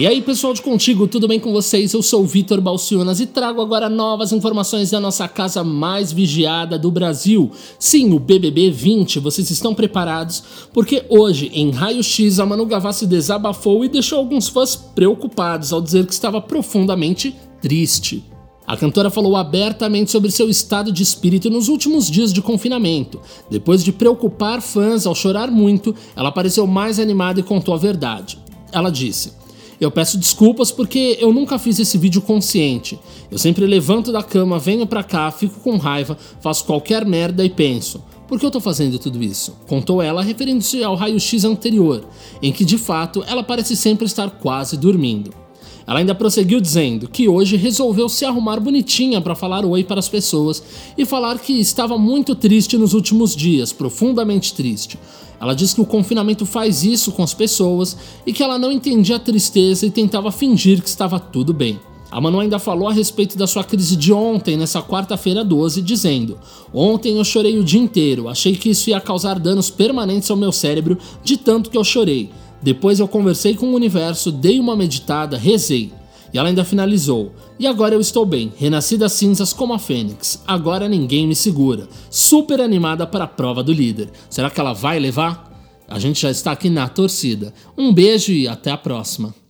E aí, pessoal de Contigo, tudo bem com vocês? Eu sou o Vitor Balciunas e trago agora novas informações da nossa casa mais vigiada do Brasil. Sim, o BBB 20. Vocês estão preparados? Porque hoje, em Raio X, a Manu Gavassi desabafou e deixou alguns fãs preocupados ao dizer que estava profundamente triste. A cantora falou abertamente sobre seu estado de espírito nos últimos dias de confinamento. Depois de preocupar fãs ao chorar muito, ela pareceu mais animada e contou a verdade. Ela disse: eu peço desculpas porque eu nunca fiz esse vídeo consciente. Eu sempre levanto da cama, venho pra cá, fico com raiva, faço qualquer merda e penso. Por que eu tô fazendo tudo isso? Contou ela, referindo-se ao raio-x anterior, em que de fato ela parece sempre estar quase dormindo. Ela ainda prosseguiu dizendo que hoje resolveu se arrumar bonitinha para falar oi para as pessoas e falar que estava muito triste nos últimos dias, profundamente triste. Ela diz que o confinamento faz isso com as pessoas e que ela não entendia a tristeza e tentava fingir que estava tudo bem. A Manu ainda falou a respeito da sua crise de ontem, nessa quarta-feira 12, dizendo: Ontem eu chorei o dia inteiro, achei que isso ia causar danos permanentes ao meu cérebro de tanto que eu chorei. Depois eu conversei com o universo, dei uma meditada, rezei. E ela ainda finalizou: E agora eu estou bem, renasci das cinzas como a Fênix. Agora ninguém me segura. Super animada para a prova do líder. Será que ela vai levar? A gente já está aqui na torcida. Um beijo e até a próxima.